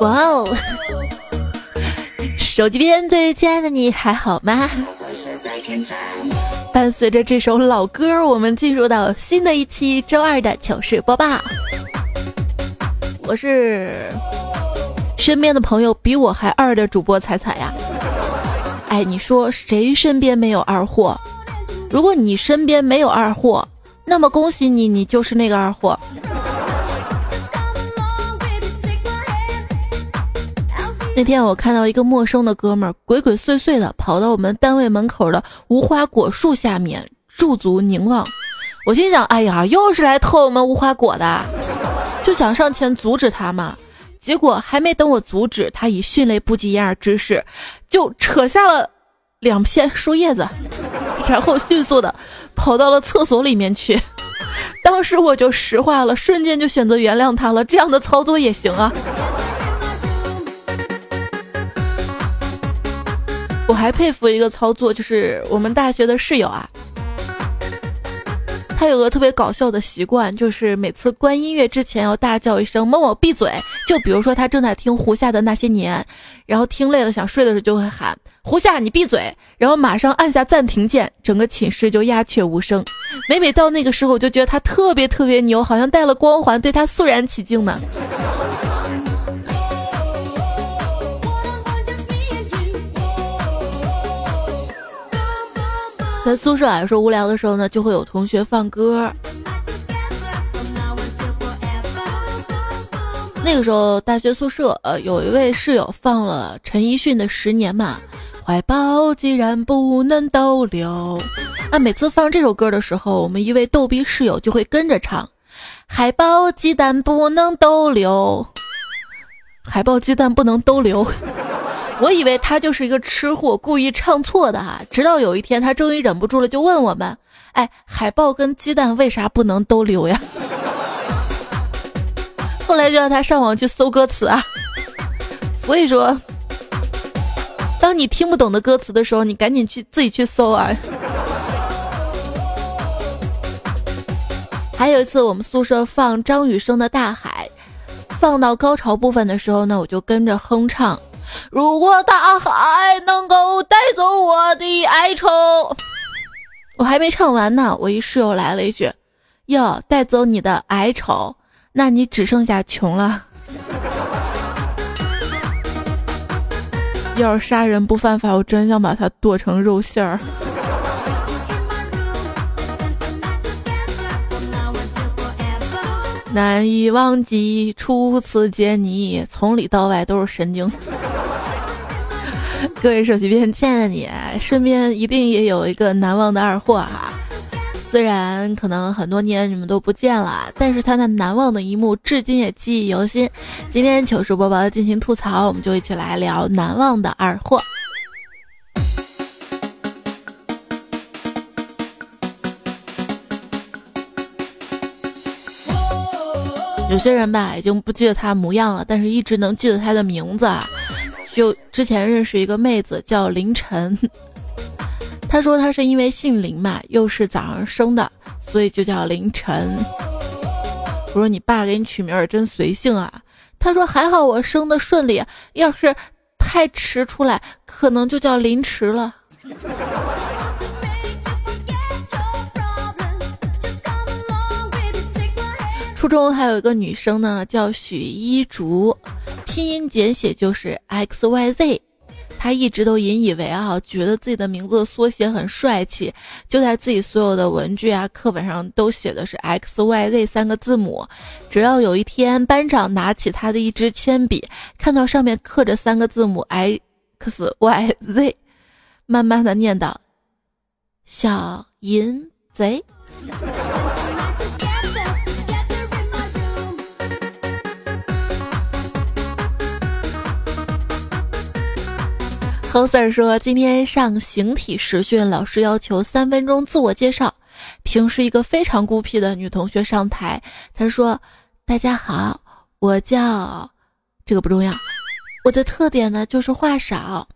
哇哦！手机边最亲爱的你还好吗？伴随着这首老歌，我们进入到新的一期周二的糗事播报。我是身边的朋友比我还二的主播彩彩呀。哎，你说谁身边没有二货？如果你身边没有二货，那么恭喜你，你就是那个二货。那天我看到一个陌生的哥们儿鬼鬼祟祟的跑到我们单位门口的无花果树下面驻足凝望，我心想：哎呀，又是来偷我们无花果的，就想上前阻止他嘛。结果还没等我阻止，他以迅雷不及掩耳之势就扯下了两片树叶子，然后迅速的跑到了厕所里面去。当时我就石化了，瞬间就选择原谅他了。这样的操作也行啊。我还佩服一个操作，就是我们大学的室友啊，他有个特别搞笑的习惯，就是每次关音乐之前要大叫一声“某某闭嘴”。就比如说他正在听胡夏的那些年，然后听累了想睡的时候就会喊“胡夏你闭嘴”，然后马上按下暂停键，整个寝室就鸦雀无声。每每到那个时候，我就觉得他特别特别牛，好像带了光环，对他肃然起敬呢。在宿舍啊，说无聊的时候呢，就会有同学放歌。那个时候大学宿舍，呃，有一位室友放了陈奕迅的《十年》嘛，怀抱既然不能逗留。啊，每次放这首歌的时候，我们一位逗逼室友就会跟着唱：海豹鸡蛋不能逗留，海豹鸡蛋不能逗留。我以为他就是一个吃货，故意唱错的哈。直到有一天，他终于忍不住了，就问我们：“哎，海豹跟鸡蛋为啥不能都留呀？” 后来就让他上网去搜歌词啊。所以说，当你听不懂的歌词的时候，你赶紧去自己去搜啊。还有一次，我们宿舍放张雨生的《大海》，放到高潮部分的时候呢，我就跟着哼唱。如果大海能够带走我的哀愁，我还没唱完呢，我一室友来了一句：“哟，带走你的哀愁，那你只剩下穷了。”要是杀人不犯法，我真想把他剁成肉馅儿。难以忘记初次见你，从里到外都是神经。各位手机边亲爱的你，身边一定也有一个难忘的二货哈。虽然可能很多年你们都不见了，但是他那难忘的一幕至今也记忆犹新。今天糗事播报进行吐槽，我们就一起来聊难忘的二货。有些人吧，已经不记得他模样了，但是一直能记得他的名字。就之前认识一个妹子叫凌晨，她说她是因为姓林嘛，又是早上生的，所以就叫凌晨。我说你爸给你取名儿真随性啊。她说还好我生的顺利，要是太迟出来，可能就叫凌迟了。初中还有一个女生呢，叫许一竹。拼音简写就是 X Y Z，她一直都引以为傲，觉得自己的名字缩写很帅气，就在自己所有的文具啊、课本上都写的是 X Y Z 三个字母。只要有一天班长拿起他的一支铅笔，看到上面刻着三个字母 X Y Z，慢慢的念叨：“小淫贼。”侯 Sir 说：“今天上形体实训，老师要求三分钟自我介绍。平时一个非常孤僻的女同学上台，她说：‘大家好，我叫……这个不重要。我的特点呢就是话少。’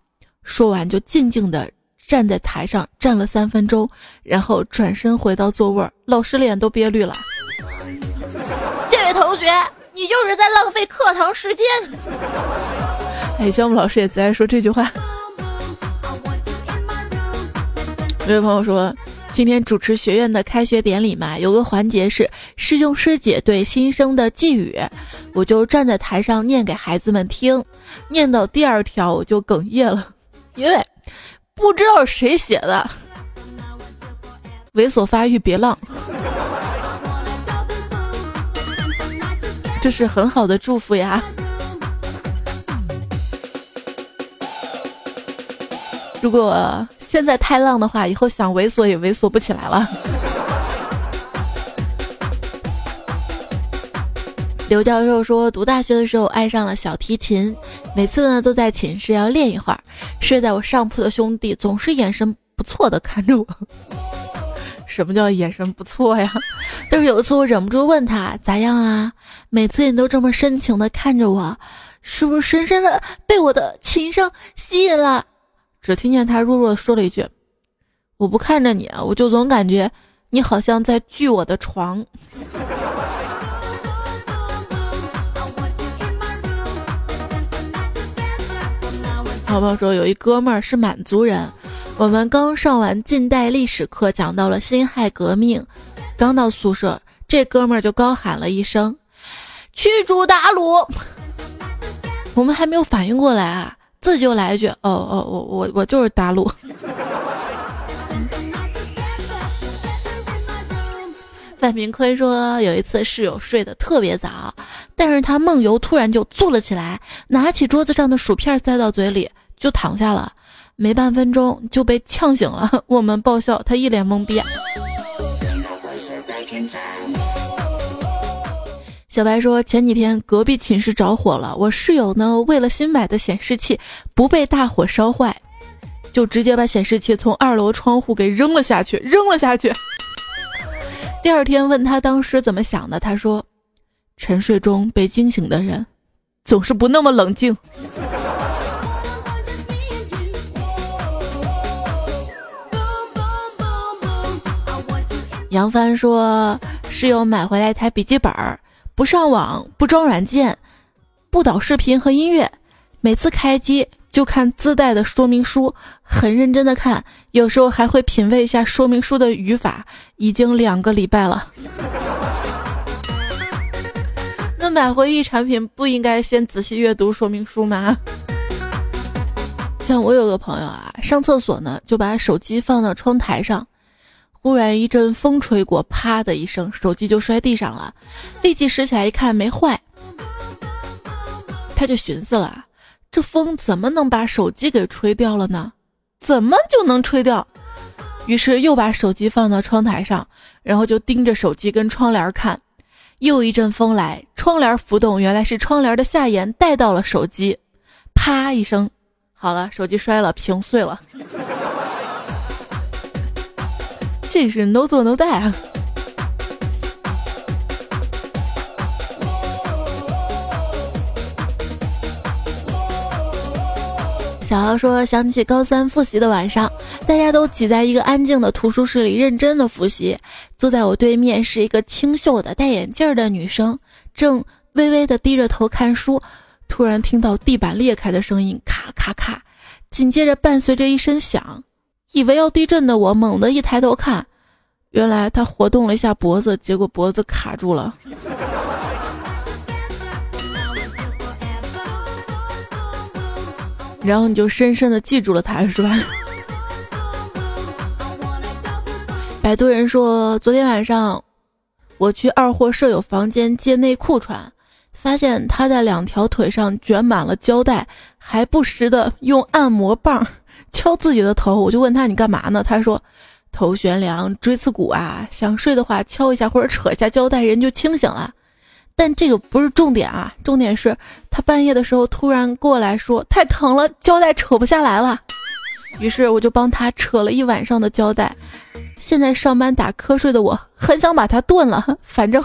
说完就静静的站在台上站了三分钟，然后转身回到座位，老师脸都憋绿了。这位同学，你就是在浪费课堂时间。”哎，项目老师也在说这句话。有位朋友说，今天主持学院的开学典礼嘛，有个环节是师兄师姐对新生的寄语，我就站在台上念给孩子们听，念到第二条我就哽咽了，因为不知道谁写的。猥琐发育别浪，这是很好的祝福呀。如果现在太浪的话，以后想猥琐也猥琐不起来了。刘教授说，读大学的时候爱上了小提琴，每次呢都在寝室要练一会儿。睡在我上铺的兄弟总是眼神不错的看着我。什么叫眼神不错呀？但是有一次我忍不住问他咋样啊？每次你都这么深情的看着我，是不是深深的被我的琴声吸引了？只听见他弱弱的说了一句：“我不看着你，我就总感觉你好像在锯我的床。”好朋友说有一哥们儿是满族人。我们刚上完近代历史课，讲到了辛亥革命。刚到宿舍，这哥们儿就高喊了一声：“驱逐鞑虏！”我们还没有反应过来啊，自己就来一句：“哦哦，我我我就是大陆。”范明坤说，有一次室友睡得特别早，但是他梦游突然就坐了起来，拿起桌子上的薯片塞到嘴里就躺下了。没半分钟就被呛醒了，我们爆笑，他一脸懵逼。小白说，前几天隔壁寝室着火了，我室友呢为了新买的显示器不被大火烧坏，就直接把显示器从二楼窗户给扔了下去，扔了下去。第二天问他当时怎么想的，他说，沉睡中被惊醒的人，总是不那么冷静。杨帆说：“室友买回来一台笔记本儿，不上网，不装软件，不导视频和音乐，每次开机就看自带的说明书，很认真的看，有时候还会品味一下说明书的语法。已经两个礼拜了。那买回忆产品不应该先仔细阅读说明书吗？像我有个朋友啊，上厕所呢，就把手机放到窗台上。”忽然一阵风吹过，啪的一声，手机就摔地上了。立即拾起来一看，没坏。他就寻思了：这风怎么能把手机给吹掉了呢？怎么就能吹掉？于是又把手机放到窗台上，然后就盯着手机跟窗帘看。又一阵风来，窗帘浮动，原来是窗帘的下沿带到了手机。啪一声，好了，手机摔了，屏碎了。这是 no 做 no die 啊！小豪说：“想起高三复习的晚上，大家都挤在一个安静的图书室里，认真的复习。坐在我对面是一个清秀的戴眼镜的女生，正微微的低着头看书。突然听到地板裂开的声音，咔咔咔，紧接着伴随着一声响。”以为要地震的我猛地一抬头看，原来他活动了一下脖子，结果脖子卡住了。然后你就深深的记住了他，是吧？摆渡人说，昨天晚上我去二货舍友房间借内裤穿，发现他在两条腿上卷满了胶带，还不时的用按摩棒。敲自己的头，我就问他你干嘛呢？他说头悬梁锥刺股啊，想睡的话敲一下或者扯一下胶带，人就清醒了。但这个不是重点啊，重点是他半夜的时候突然过来说太疼了，胶带扯不下来了。于是我就帮他扯了一晚上的胶带。现在上班打瞌睡的我很想把他炖了，反正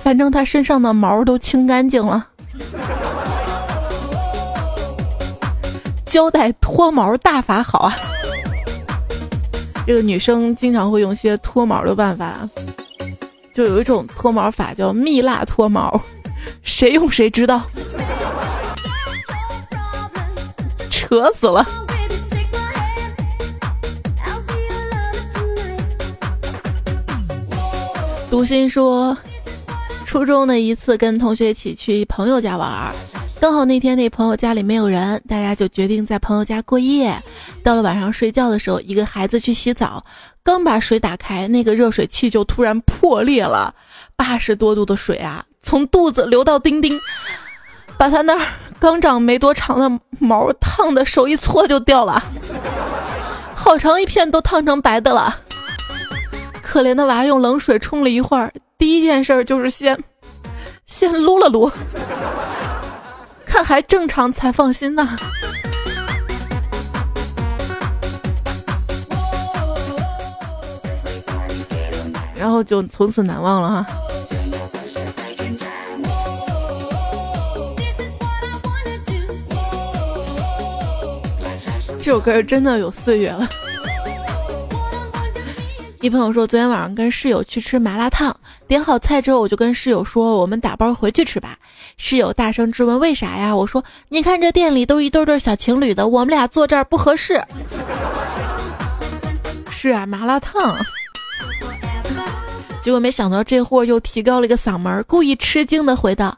反正他身上的毛都清干净了。胶带脱毛大法好啊！这个女生经常会用一些脱毛的办法，就有一种脱毛法叫蜜蜡脱毛，谁用谁知道。扯死了。读心说，初中的一次跟同学一起去朋友家玩，刚好那天那朋友家里没有人，大家就决定在朋友家过夜。到了晚上睡觉的时候，一个孩子去洗澡，刚把水打开，那个热水器就突然破裂了，八十多度的水啊，从肚子流到丁丁，把他那儿刚长没多长的毛烫的手一搓就掉了，好长一片都烫成白的了。可怜的娃用冷水冲了一会儿，第一件事就是先先撸了撸，看还正常才放心呢。然后就从此难忘了哈。这首歌真的有岁月了。一朋友说，昨天晚上跟室友去吃麻辣烫，点好菜之后，我就跟室友说，我们打包回去吃吧。室友大声质问为啥呀？我说，你看这店里都一对对小情侣的，我们俩坐这儿不合适。是啊，麻辣烫。结果没想到这货又提高了一个嗓门，故意吃惊的回道：“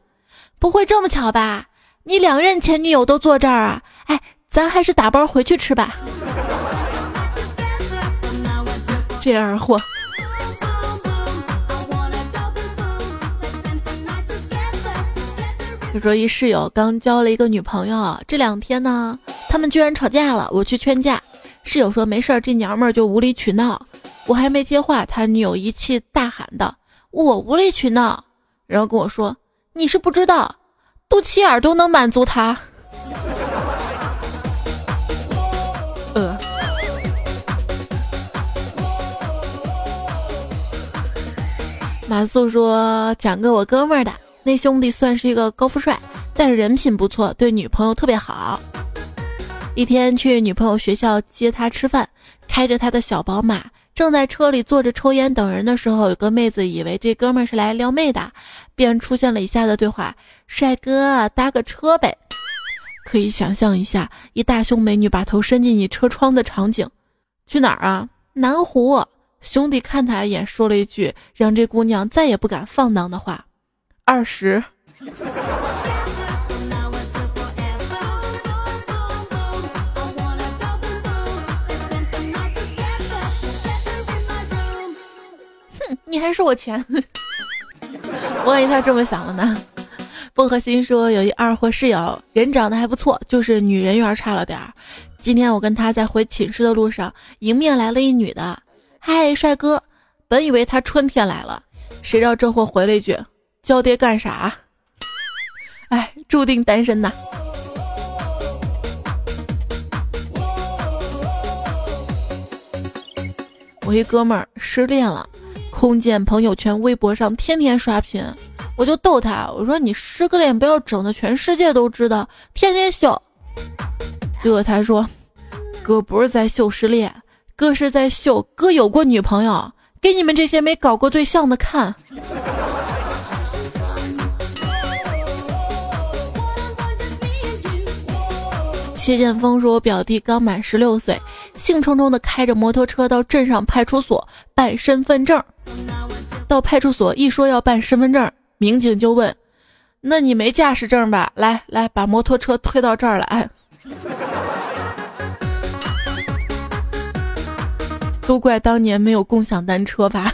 不会这么巧吧？你两任前女友都坐这儿啊？哎，咱还是打包回去吃吧。”这二货。他说：“一室友刚交了一个女朋友，这两天呢，他们居然吵架了。我去劝架，室友说没事儿，这娘们儿就无理取闹。”我还没接话，他女友一气大喊道：“我无理取闹！”然后跟我说：“你是不知道，肚脐眼都能满足他。”马素说：“讲个我哥们儿的，那兄弟算是一个高富帅，但人品不错，对女朋友特别好。一天去女朋友学校接她吃饭，开着他的小宝马。”正在车里坐着抽烟等人的时候，有个妹子以为这哥们是来撩妹的，便出现了以下的对话：“帅哥，搭个车呗。”可以想象一下，一大胸美女把头伸进你车窗的场景。去哪儿啊？南湖。兄弟看他一眼，说了一句让这姑娘再也不敢放荡的话：“二十。”哼你还收我钱？万一他这么想了呢？薄荷心说有一二货室友，人长得还不错，就是女人缘差了点儿。今天我跟他在回寝室的路上，迎面来了一女的，嗨，帅哥！本以为他春天来了，谁知道这货回了一句：娇爹干啥？哎，注定单身呐。我一哥们儿失恋了。空见朋友圈、微博上天天刷屏，我就逗他，我说你失个恋不要整的全世界都知道，天天秀。结果他说，哥不是在秀失恋，哥是在秀哥有过女朋友，给你们这些没搞过对象的看。谢剑锋说：“我表弟刚满十六岁，兴冲冲的开着摩托车到镇上派出所办身份证。到派出所一说要办身份证，民警就问：‘那你没驾驶证吧？来来，把摩托车推到这儿来。’都怪当年没有共享单车吧？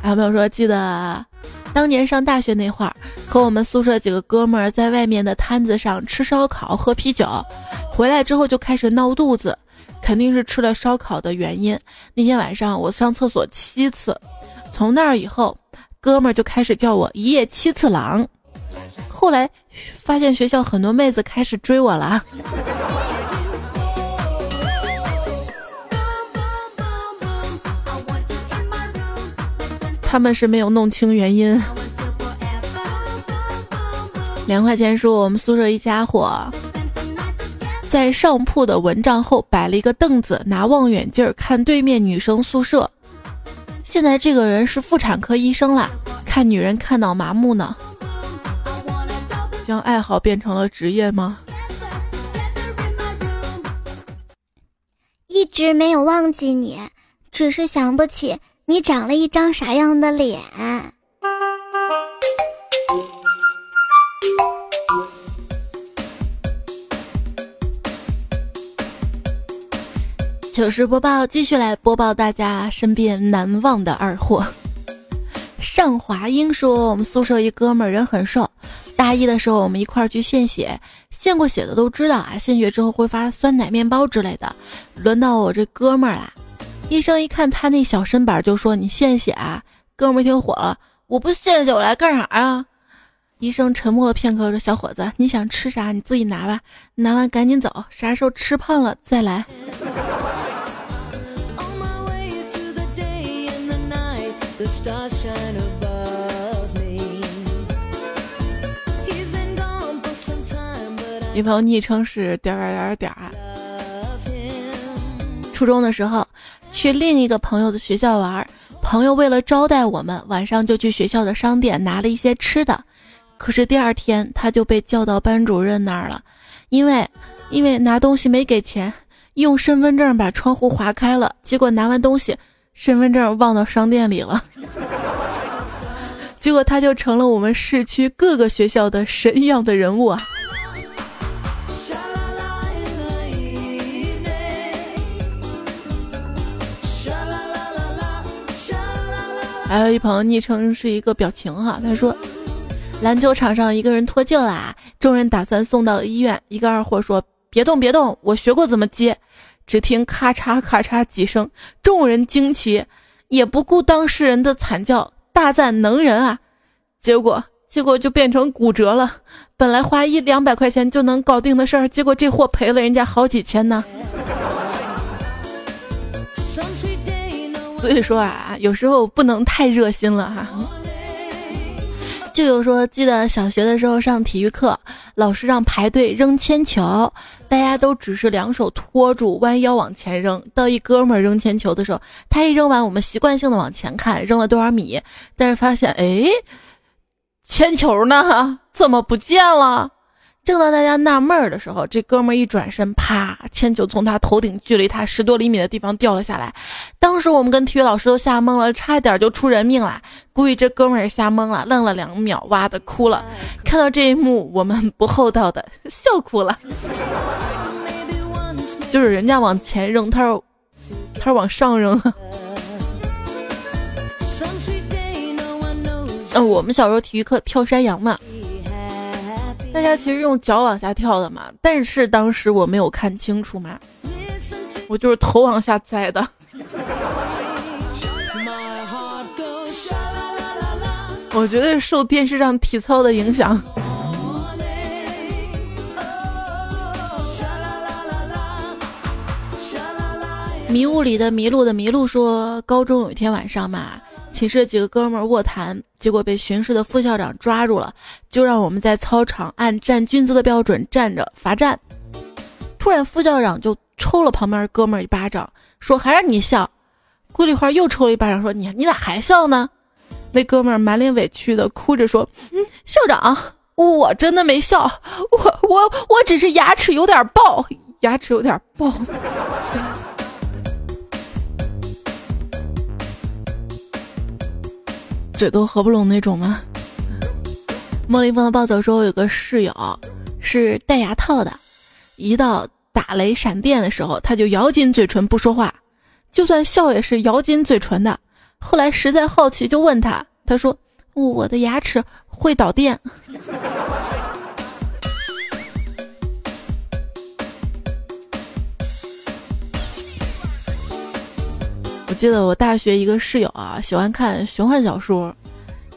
还有朋友说记得？”当年上大学那会儿，和我们宿舍几个哥们儿在外面的摊子上吃烧烤、喝啤酒，回来之后就开始闹肚子，肯定是吃了烧烤的原因。那天晚上我上厕所七次，从那儿以后，哥们儿就开始叫我一夜七次郎。后来发现学校很多妹子开始追我了。他们是没有弄清原因。两块钱说我们宿舍一家伙在上铺的蚊帐后摆了一个凳子拿望远镜看对面女生宿舍。现在这个人是妇产科医生啦看女人看到麻木呢。将爱好变成了职业吗？一直没有忘记你只是想不起你长了一张啥样的脸。糗事播报，继续来播报大家身边难忘的二货。尚华英说，我们宿舍一哥们儿人很瘦，大一的时候我们一块儿去献血，献过血的都知道啊，献血之后会发酸奶面包之类的。轮到我这哥们儿啦，医生一看他那小身板就说：“你献血啊？”哥们儿听火了，我不献血我来干啥呀？医生沉默了片刻说：“小伙子，你想吃啥你自己拿吧，拿完赶紧走，啥时候吃胖了再来。”女朋友昵称是点点点点啊。初中的时候，去另一个朋友的学校玩，朋友为了招待我们，晚上就去学校的商店拿了一些吃的。可是第二天他就被叫到班主任那儿了，因为因为拿东西没给钱，用身份证把窗户划开了，结果拿完东西，身份证忘到商店里了。结果他就成了我们市区各个学校的神一样的人物啊！还有一朋友昵称是一个表情哈，他说：“篮球场上一个人脱臼啦，众人打算送到医院，一个二货说别动别动，我学过怎么接。”只听咔嚓咔嚓几声，众人惊奇，也不顾当事人的惨叫。大赞能人啊！结果结果就变成骨折了。本来花一两百块钱就能搞定的事儿，结果这货赔了人家好几千呢。所以说啊，有时候不能太热心了哈。就有说，记得小学的时候上体育课，老师让排队扔铅球，大家都只是两手托住，弯腰往前扔。到一哥们儿扔铅球的时候，他一扔完，我们习惯性的往前看，扔了多少米，但是发现，哎，铅球呢？怎么不见了？正当大家纳闷儿的时候，这哥们儿一转身，啪，铅球从他头顶距离他十多厘米的地方掉了下来。当时我们跟体育老师都吓懵了，差一点就出人命了。估计这哥们儿也吓懵了，愣了两秒，哇的哭了。看到这一幕，我们不厚道的笑哭了。就是人家往前扔，他是他是往上扔。嗯，我们小时候体育课跳山羊嘛。大家其实用脚往下跳的嘛，但是当时我没有看清楚嘛，我就是头往下栽的。我觉得受电视上体操的影响。迷雾里的迷路的迷路说，高中有一天晚上嘛。寝室几个哥们儿卧谈，结果被巡视的副校长抓住了，就让我们在操场按站军姿的标准站着罚站。突然副校长就抽了旁边哥们儿一巴掌，说：“还让你笑。”过了一会儿又抽了一巴掌，说：“你你咋还笑呢？”那哥们儿满脸委屈的哭着说：“嗯，校长，我真的没笑，我我我只是牙齿有点爆，牙齿有点爆。”嘴都合不拢那种吗？莫林峰的暴走说，有个室友是戴牙套的，一到打雷闪电的时候，他就咬紧嘴唇不说话，就算笑也是咬紧嘴唇的。后来实在好奇，就问他，他说：“我的牙齿会导电。”我记得我大学一个室友啊，喜欢看玄幻小说，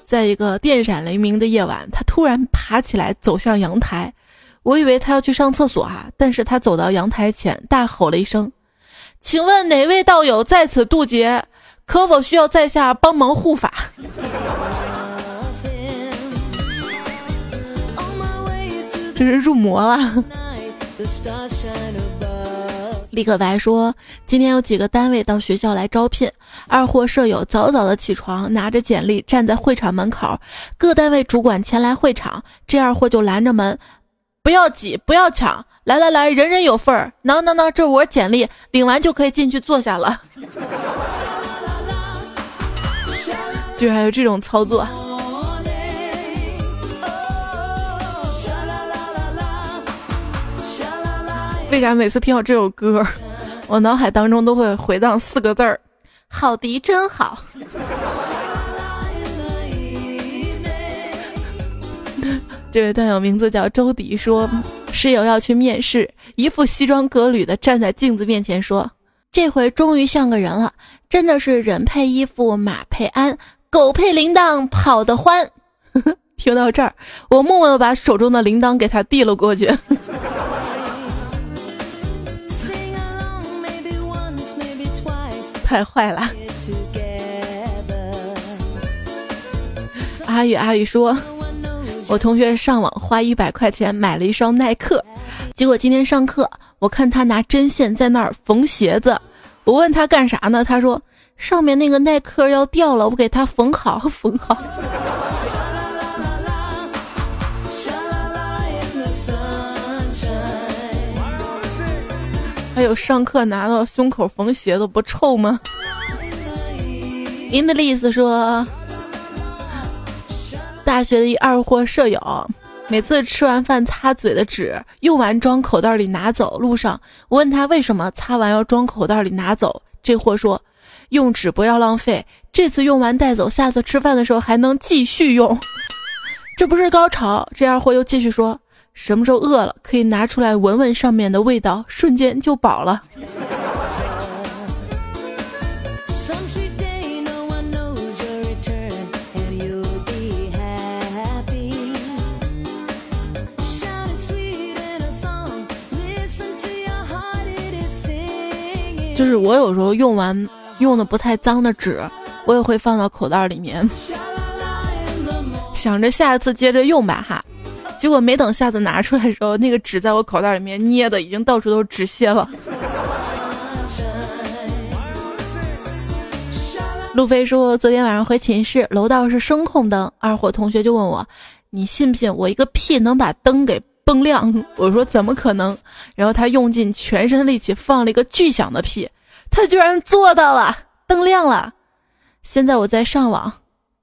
在一个电闪雷鸣的夜晚，他突然爬起来走向阳台，我以为他要去上厕所啊，但是他走到阳台前，大吼了一声：“请问哪位道友在此渡劫？可否需要在下帮忙护法？” 这是入魔了。李可白说：“今天有几个单位到学校来招聘，二货舍友早早的起床，拿着简历站在会场门口，各单位主管前来会场，这二货就拦着门，不要挤，不要抢，来来来，人人有份儿。喏喏喏，这我简历，领完就可以进去坐下了。居然还有这种操作！为啥每次听到这首歌，我脑海当中都会回荡四个字儿：好迪真好。这位段友名字叫周迪，说室友要去面试，一副西装革履的站在镜子面前说：“这回终于像个人了，真的是人配衣服马配鞍，狗配铃铛跑得欢。”听到这儿，我默默的把手中的铃铛给他递了过去。太坏了！阿宇阿宇说。我同学上网花一百块钱买了一双耐克，结果今天上课，我看他拿针线在那儿缝鞋子。我问他干啥呢？他说上面那个耐克要掉了，我给他缝好，缝好。还有上课拿到胸口缝鞋子不臭吗？您的意思说。大学的一二货舍友，每次吃完饭擦嘴的纸用完装口袋里拿走。路上我问他为什么擦完要装口袋里拿走，这货说：“用纸不要浪费，这次用完带走，下次吃饭的时候还能继续用。”这不是高潮。这二货又继续说：“什么时候饿了可以拿出来闻闻上面的味道，瞬间就饱了。”就是我有时候用完用的不太脏的纸，我也会放到口袋里面，想着下一次接着用吧哈。结果没等下次拿出来的时候，那个纸在我口袋里面捏的已经到处都是纸屑了。路飞说，昨天晚上回寝室，楼道是声控灯，二货同学就问我，你信不信我一个屁能把灯给？崩亮，我说怎么可能？然后他用尽全身力气放了一个巨响的屁，他居然做到了，灯亮了。现在我在上网，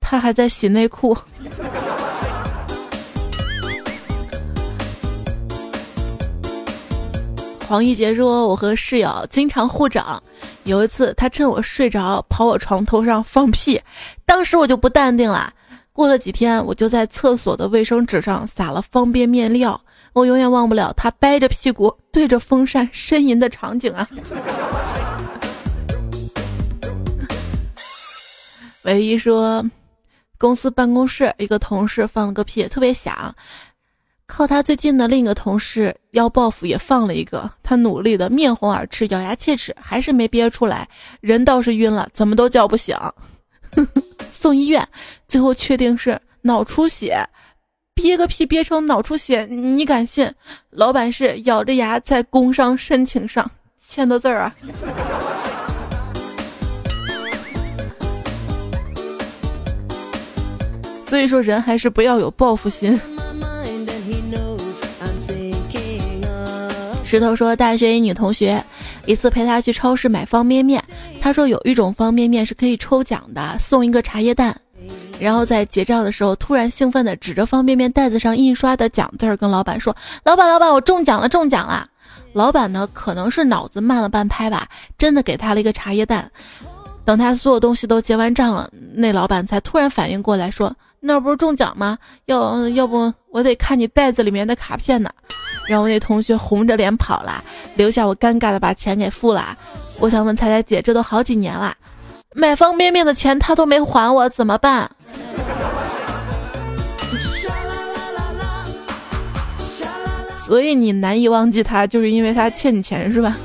他还在洗内裤。黄一杰说：“我和室友经常互整，有一次他趁我睡着跑我床头上放屁，当时我就不淡定了。过了几天，我就在厕所的卫生纸上撒了方便面料。”我永远忘不了他掰着屁股对着风扇呻吟的场景啊！唯一说，公司办公室一个同事放了个屁，特别响。靠他最近的另一个同事要报复，也放了一个。他努力的面红耳赤，咬牙切齿，还是没憋出来。人倒是晕了，怎么都叫不醒。送医院，最后确定是脑出血。憋个屁憋成脑出血，你敢信？老板是咬着牙在工伤申请上签的字儿啊！所以说，人还是不要有报复心。石头说，大学一女同学，一次陪她去超市买方便面，她说有一种方便面是可以抽奖的，送一个茶叶蛋。然后在结账的时候，突然兴奋地指着方便面袋子上印刷的奖字儿，跟老板说：“老板，老板，我中奖了，中奖了！”老板呢，可能是脑子慢了半拍吧，真的给他了一个茶叶蛋。等他所有东西都结完账了，那老板才突然反应过来，说：“那不是中奖吗？要要不我得看你袋子里面的卡片呢。”然后那同学红着脸跑了，留下我尴尬的把钱给付了。我想问彩彩姐，这都好几年了。买方便面的钱他都没还我，怎么办？所以你难以忘记他，就是因为他欠你钱是吧？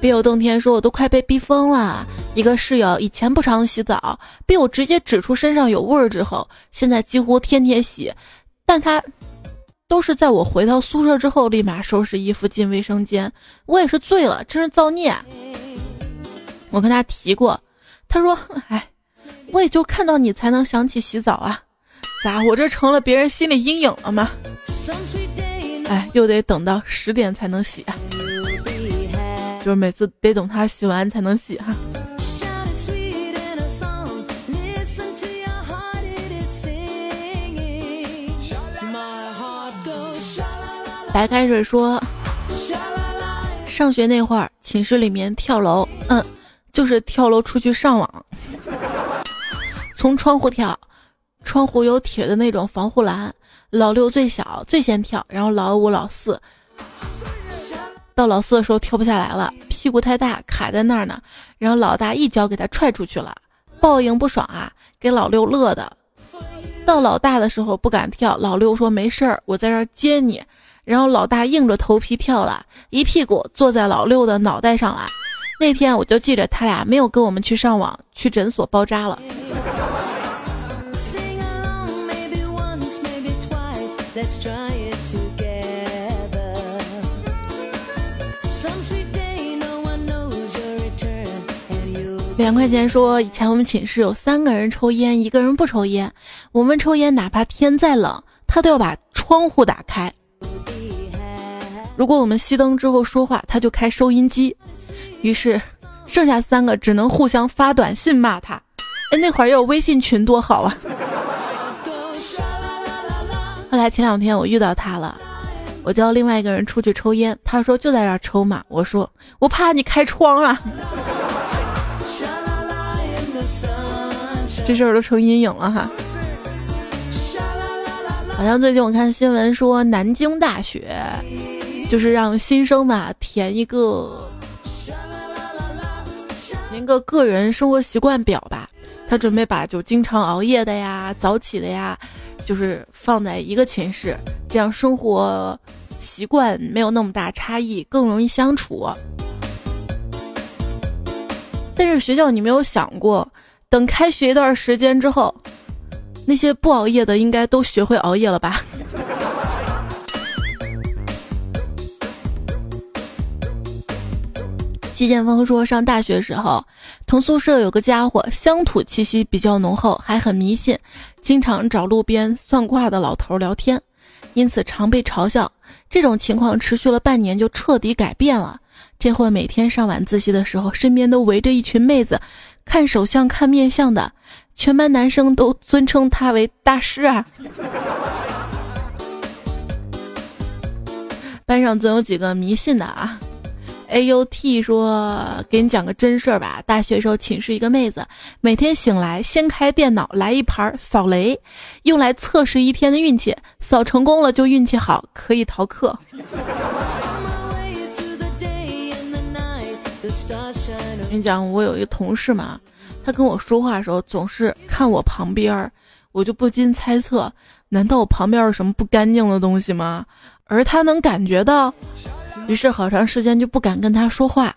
别有洞天说，我都快被逼疯了。一个室友以前不常洗澡，被我直接指出身上有味儿之后，现在几乎天天洗，但他。都是在我回到宿舍之后，立马收拾衣服进卫生间。我也是醉了，真是造孽。我跟他提过，他说：“哎，我也就看到你才能想起洗澡啊，咋我这成了别人心理阴影了吗？哎，又得等到十点才能洗，就是每次得等他洗完才能洗哈。白开水说，上学那会儿，寝室里面跳楼，嗯，就是跳楼出去上网，从窗户跳，窗户有铁的那种防护栏，老六最小，最先跳，然后老五、老四，到老四的时候跳不下来了，屁股太大卡在那儿呢，然后老大一脚给他踹出去了，报应不爽啊，给老六乐的，到老大的时候不敢跳，老六说没事儿，我在这儿接你。然后老大硬着头皮跳了一屁股坐在老六的脑袋上了。那天我就记着他俩没有跟我们去上网，去诊所包扎了。两块钱说，以前我们寝室有三个人抽烟，一个人不抽烟。我们抽烟，哪怕天再冷，他都要把窗户打开。如果我们熄灯之后说话，他就开收音机，于是剩下三个只能互相发短信骂他。哎，那会儿有微信群多好啊！后来前两天我遇到他了，我叫另外一个人出去抽烟，他说就在这儿抽嘛。我说我怕你开窗啊，这事儿都成阴影了哈。好像最近我看新闻说南京大学。就是让新生嘛填一个填个个人生活习惯表吧，他准备把就经常熬夜的呀、早起的呀，就是放在一个寝室，这样生活习惯没有那么大差异，更容易相处。但是学校，你没有想过，等开学一段时间之后，那些不熬夜的应该都学会熬夜了吧？季建峰说，上大学时候，同宿舍有个家伙，乡土气息比较浓厚，还很迷信，经常找路边算卦的老头聊天，因此常被嘲笑。这种情况持续了半年，就彻底改变了。这会每天上晚自习的时候，身边都围着一群妹子，看手相、看面相的，全班男生都尊称他为大师啊。班上总有几个迷信的啊。A U T 说：“给你讲个真事儿吧。大学时候，寝室一个妹子，每天醒来先开电脑来一盘扫雷，用来测试一天的运气。扫成功了就运气好，可以逃课。”跟你讲，我有一个同事嘛，他跟我说话的时候总是看我旁边儿，我就不禁猜测：难道我旁边有什么不干净的东西吗？而他能感觉到。于是好长时间就不敢跟他说话，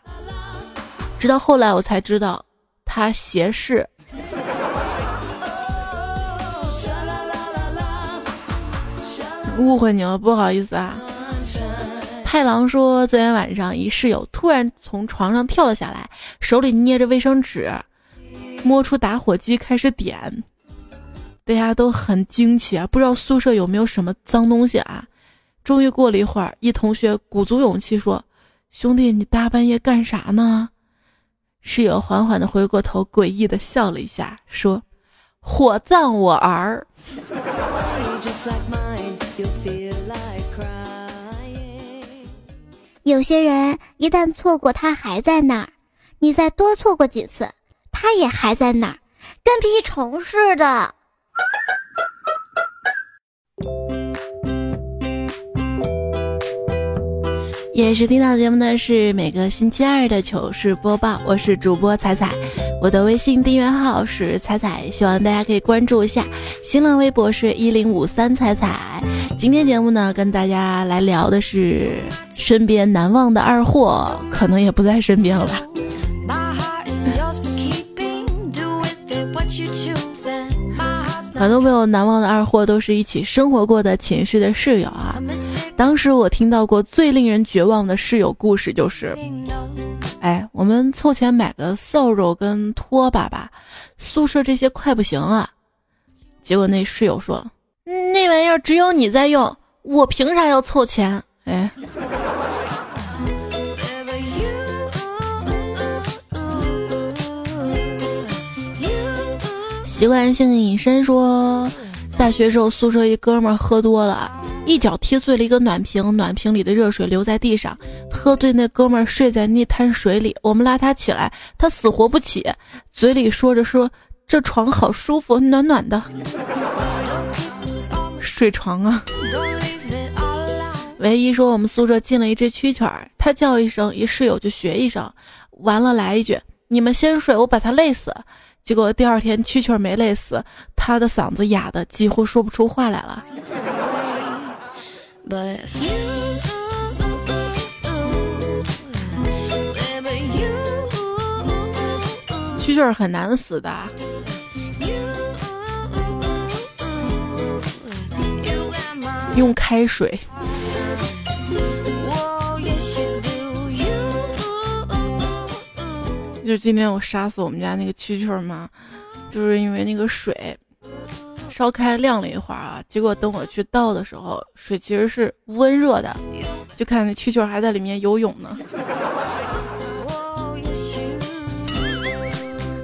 直到后来我才知道他斜视。误会你了，不好意思啊。太郎说，昨天晚上一室友突然从床上跳了下来，手里捏着卫生纸，摸出打火机开始点，大家都很惊奇啊，不知道宿舍有没有什么脏东西啊。终于过了一会儿，一同学鼓足勇气说：“兄弟，你大半夜干啥呢？”室友缓缓的回过头，诡异的笑了一下，说：“火葬我儿。” 有些人一旦错过，他还在那儿；你再多错过几次，他也还在那儿，跟屁虫似的。也是听到节目呢是每个星期二的糗事播报，我是主播彩彩，我的微信订阅号是彩彩，希望大家可以关注一下。新浪微博是一零五三彩彩。今天节目呢，跟大家来聊的是身边难忘的二货，可能也不在身边了吧。很多朋友难忘的二货都是一起生活过的寝室的室友啊。当时我听到过最令人绝望的室友故事，就是，哎，我们凑钱买个扫帚跟拖把吧，宿舍这些快不行了。结果那室友说：“那玩意儿只有你在用，我凭啥要凑钱？”哎。习惯性隐身说，大学时候宿舍一哥们儿喝多了，一脚踢碎了一个暖瓶，暖瓶里的热水流在地上，喝醉那哥们儿睡在那滩水里，我们拉他起来，他死活不起，嘴里说着说这床好舒服，暖暖的，睡床啊。唯一说我们宿舍进了一只蛐蛐儿，他叫一声，一室友就学一声，完了来一句，你们先睡，我把他累死。结果第二天蛐蛐儿没累死，他的嗓子哑的几乎说不出话来了。蛐蛐很难死的，用开水。就今天我杀死我们家那个蛐蛐嘛，就是因为那个水烧开晾了一会儿啊，结果等我去倒的时候，水其实是温热的，就看那蛐蛐还在里面游泳呢，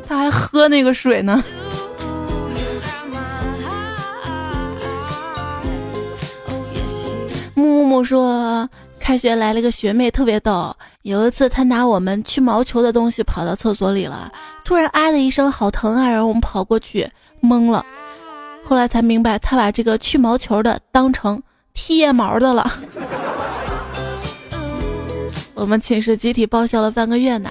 他还喝那个水呢。木木说。开学来了个学妹，特别逗。有一次，她拿我们去毛球的东西跑到厕所里了，突然啊的一声，好疼啊！然后我们跑过去，懵了。后来才明白，他把这个去毛球的当成剃腋毛的了。我们寝室集体报销了半个月呢。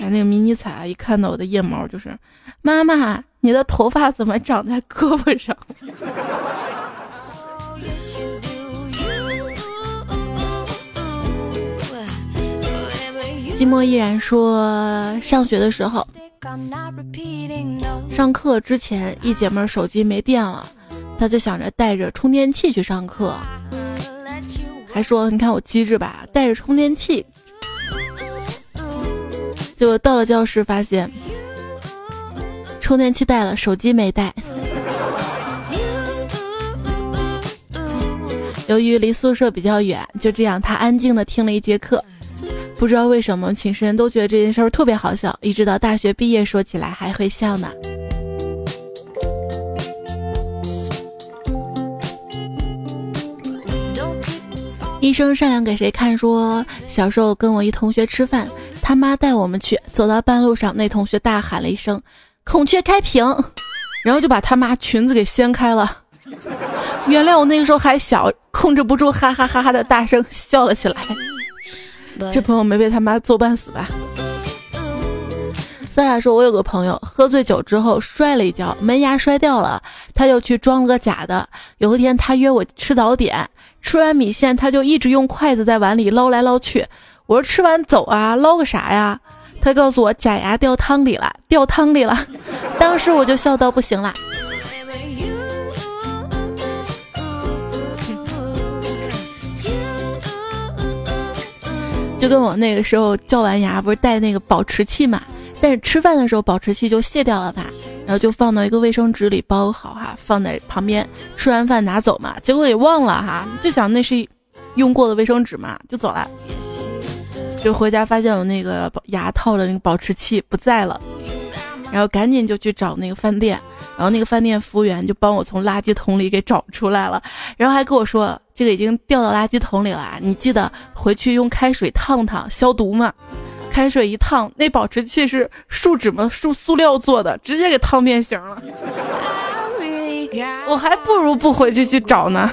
哎，那个迷你彩啊，一看到我的腋毛就是，妈妈，你的头发怎么长在胳膊上？寂寞依然说，上学的时候，上课之前，一姐妹手机没电了，她就想着带着充电器去上课，还说：“你看我机智吧，带着充电器。”结果到了教室，发现充电器带了，手机没带。由于离宿舍比较远，就这样，她安静的听了一节课。不知道为什么寝室人都觉得这件事儿特别好笑，一直到大学毕业说起来还会笑呢。医生善良给谁看？说小时候跟我一同学吃饭，他妈带我们去，走到半路上，那同学大喊了一声“孔雀开屏”，然后就把他妈裙子给掀开了。原谅我那个时候还小，控制不住哈哈哈哈的大声笑了起来。这朋友没被他妈揍半死吧？三亚说：“我有个朋友喝醉酒之后摔了一跤，门牙摔掉了，他就去装了个假的。有一天他约我吃早点，吃完米线他就一直用筷子在碗里捞来捞去。我说吃完走啊，捞个啥呀？他告诉我假牙掉汤里了，掉汤里了。当时我就笑到不行了。”就跟我那个时候叫完牙不是带那个保持器嘛，但是吃饭的时候保持器就卸掉了吧，然后就放到一个卫生纸里包好哈，放在旁边，吃完饭拿走嘛，结果也忘了哈，就想那是用过的卫生纸嘛，就走了，就回家发现我那个牙套的那个保持器不在了，然后赶紧就去找那个饭店。然后那个饭店服务员就帮我从垃圾桶里给找出来了，然后还跟我说这个已经掉到垃圾桶里了，你记得回去用开水烫烫消毒嘛。开水一烫，那保持器是树脂嘛，塑塑料做的，直接给烫变形了。我还不如不回去去找呢。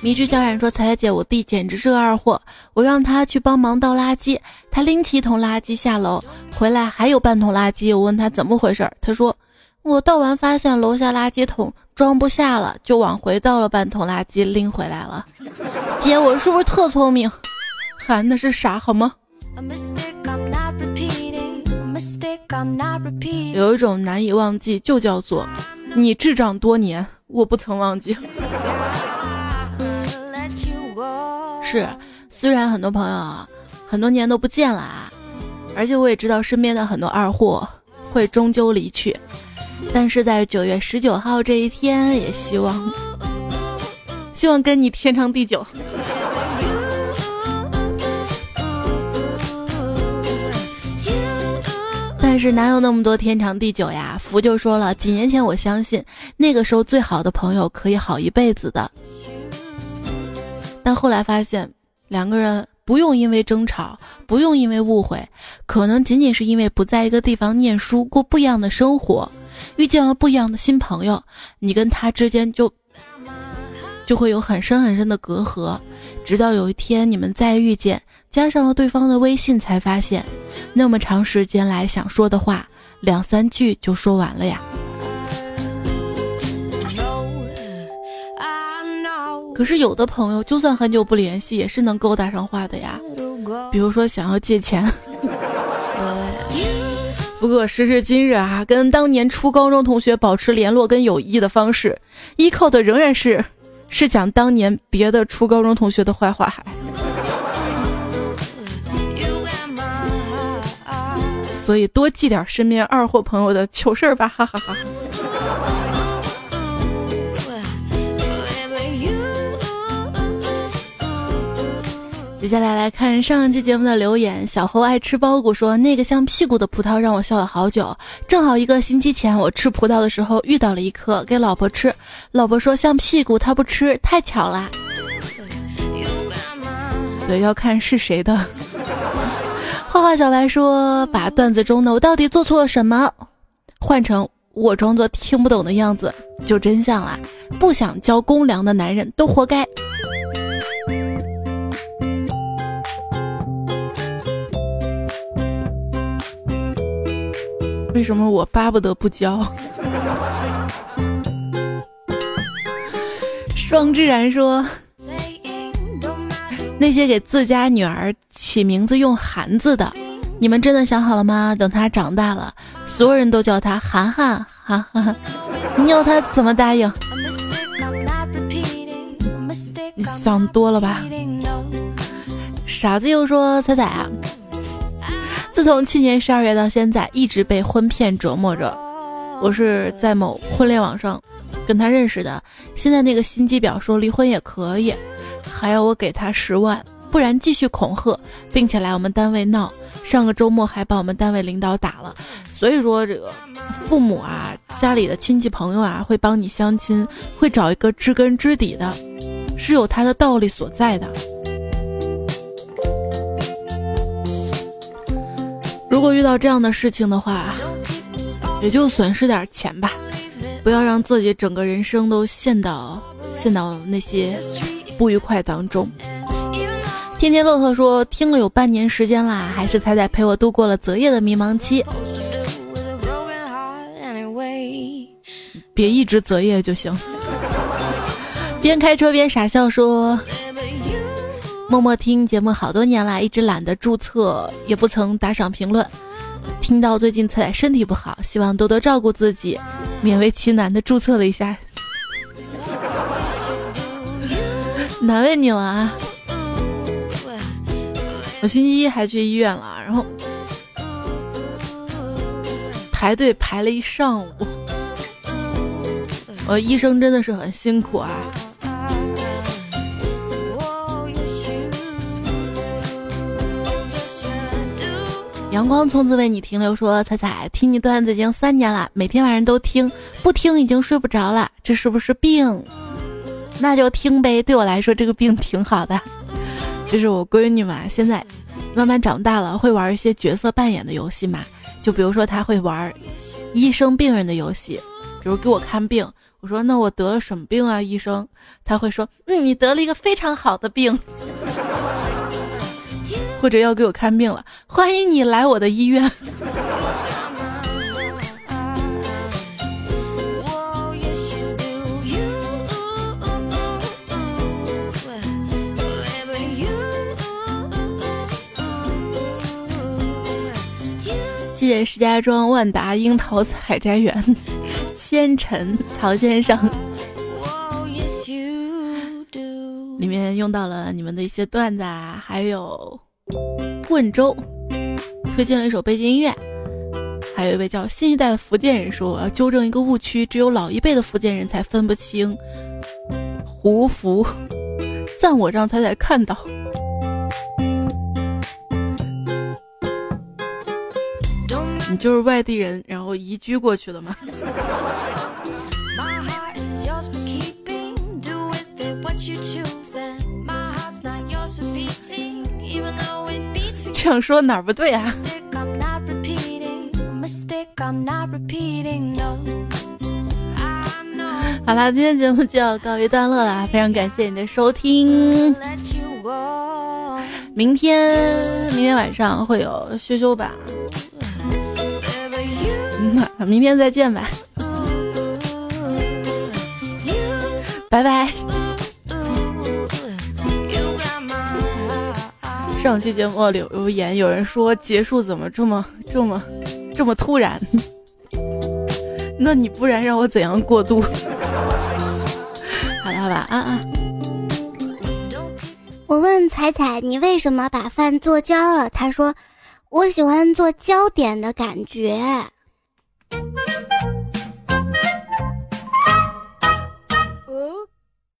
迷之小冉说：“彩彩姐，我弟简直是个二货。我让他去帮忙倒垃圾，他拎起一桶垃圾下楼，回来还有半桶垃圾。我问他怎么回事，他说我倒完发现楼下垃圾桶装不下了，就往回倒了半桶垃圾拎回来了。姐，我是不是特聪明？喊的是啥好吗？”有一种难以忘记，就叫做你智障多年，我不曾忘记。是，虽然很多朋友啊，很多年都不见了啊，而且我也知道身边的很多二货会终究离去，但是在九月十九号这一天，也希望，希望跟你天长地久。但是哪有那么多天长地久呀？福就说了，几年前我相信那个时候最好的朋友可以好一辈子的，但后来发现两个人不用因为争吵，不用因为误会，可能仅仅是因为不在一个地方念书，过不一样的生活，遇见了不一样的新朋友，你跟他之间就就会有很深很深的隔阂，直到有一天你们再遇见。加上了对方的微信，才发现，那么长时间来想说的话，两三句就说完了呀。可是有的朋友，就算很久不联系，也是能勾搭上话的呀。比如说想要借钱。不过时至今日啊，跟当年初高中同学保持联络跟友谊的方式，依靠的仍然是是讲当年别的初高中同学的坏话。所以多记点身边二货朋友的糗事儿吧，哈哈哈。接下来来看上一期节目的留言，小猴爱吃包谷说那个像屁股的葡萄让我笑了好久。正好一个星期前我吃葡萄的时候遇到了一颗，给老婆吃，老婆说像屁股，她不吃，太巧啦。对，要看是谁的。画画小白说：“把段子中的我到底做错了什么，换成我装作听不懂的样子，就真相啦。不想交公粮的男人都活该。为什么我巴不得不交？” 双之然说。那些给自家女儿起名字用“韩”字的，你们真的想好了吗？等她长大了，所有人都叫她涵涵，哈哈，你要她怎么答应？你想多了吧？傻子又说：“彩彩啊，自从去年十二月到现在，一直被婚骗折磨着。我是在某婚恋网上跟他认识的，现在那个心机婊说离婚也可以。”还要我给他十万，不然继续恐吓，并且来我们单位闹。上个周末还把我们单位领导打了。所以说，这个父母啊，家里的亲戚朋友啊，会帮你相亲，会找一个知根知底的，是有他的道理所在的。如果遇到这样的事情的话，也就损失点钱吧，不要让自己整个人生都陷到陷到那些。不愉快当中，天天乐呵说听了有半年时间啦，还是彩彩陪我度过了择业的迷茫期。别一直择业就行。边开车边傻笑说，默默听节目好多年了，一直懒得注册，也不曾打赏评论。听到最近彩彩身体不好，希望多多照顾自己，勉为其难的注册了一下。难为你了啊！我星期一还去医院了，然后排队排了一上午。我医生真的是很辛苦啊。阳光从此为你停留，说彩彩听你段子已经三年了，每天晚上都听，不听已经睡不着了，这是不是病？那就听呗，对我来说这个病挺好的。就是我闺女嘛，现在慢慢长大了，会玩一些角色扮演的游戏嘛。就比如说，她会玩医生病人的游戏，比如给我看病。我说：“那我得了什么病啊，医生？”他会说：“嗯，你得了一个非常好的病。”或者要给我看病了，欢迎你来我的医院。谢谢石家庄万达樱桃采摘园，千尘曹先生。里面用到了你们的一些段子啊，还有问州推荐了一首背景音乐，还有一位叫新一代的福建人说我要纠正一个误区，只有老一辈的福建人才分不清胡服，赞我让彩彩看到。你就是外地人，然后移居过去的吗？这样说哪儿不对啊？好啦，今天节目就要告一段落了，非常感谢你的收听。明天，明天晚上会有羞羞吧。明天再见吧，拜拜。上期节目留留言，有人说结束怎么这么这么这么突然？那你不然让我怎样过渡？好了，晚安啊！我问彩彩，你为什么把饭做焦了？他说，我喜欢做焦点的感觉。